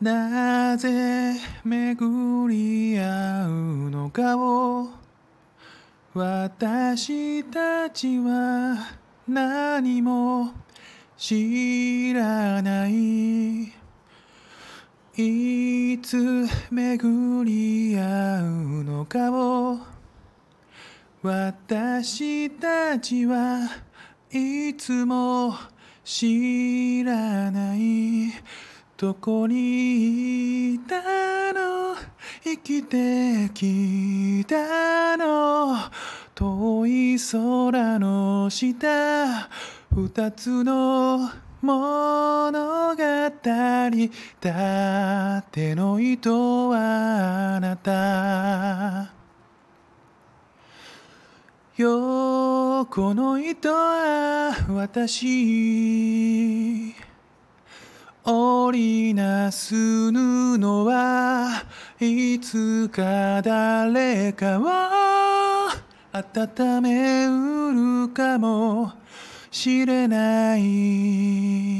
なぜ巡り合うのかを私たちは何も知らない。いつ巡り合うのかを私たちはいつも知らない。どこにいたの？生きてきたの？遠い空の下。二つの物語。だっての糸はあなた。横の糸は私。織りなす布はいつか誰かを温めうるかもしれない。